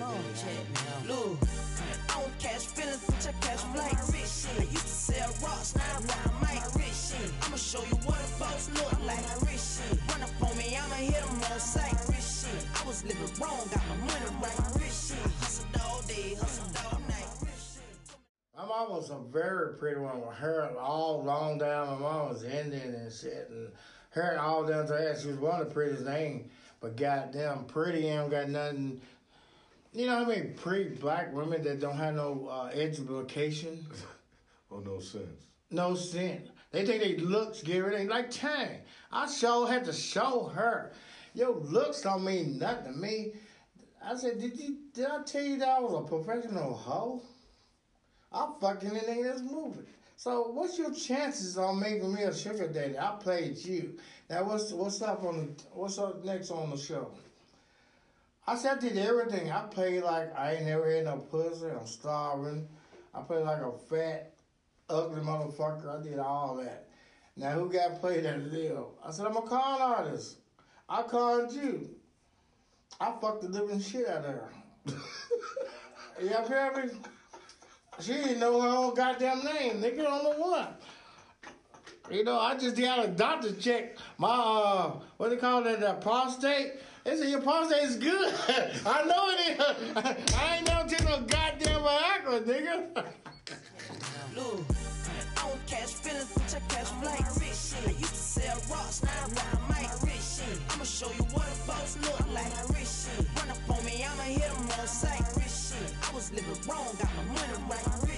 going on? Check me out. Look, I don't catch feelings, bitch, I catch flights. I used to sell rocks, now I rock mic. I'ma show you what a boss look like. Run up on me, I'ma hit him on sight. I was living wrong, got my money right. Hustled all day, hustled all night. My mom was a very pretty one with hair all long down. My mom was Indian and shit, and hair all down to her ass. She was one of the prettiest names, but goddamn pretty and got nothing. You know I mean pretty black women that don't have no uh, education, Oh, no sense. no sense. They think they looks give everything. Like, dang, I sure had to show her. Your looks don't mean nothing to me. I said, did you? Did I tell you that I was a professional hoe? I'm fucking anything that's moving. So what's your chances on making me a sugar daddy? I played you. Now what's what's up on the what's up next on the show? I said I did everything. I played like I ain't never had no pussy. I'm starving. I played like a fat, ugly motherfucker. I did all that. Now who got played at the deal? I said I'm a con artist. I conned you. I fucked the living shit out of her. you feel me? She didn't know her own goddamn name. Nigga don't know what. You know, I just had a doctor check my uh what they call that? that prostate. They said your prostate is good. I know it is. I ain't never take no goddamn Viagra, nigga. Look, I don't catch feelings, bitch, I catch flights. I used to sell rocks, now I rock. I'ma show you what a boss look like. Run up on me, I'ma on sight. I was living wrong, got my money right.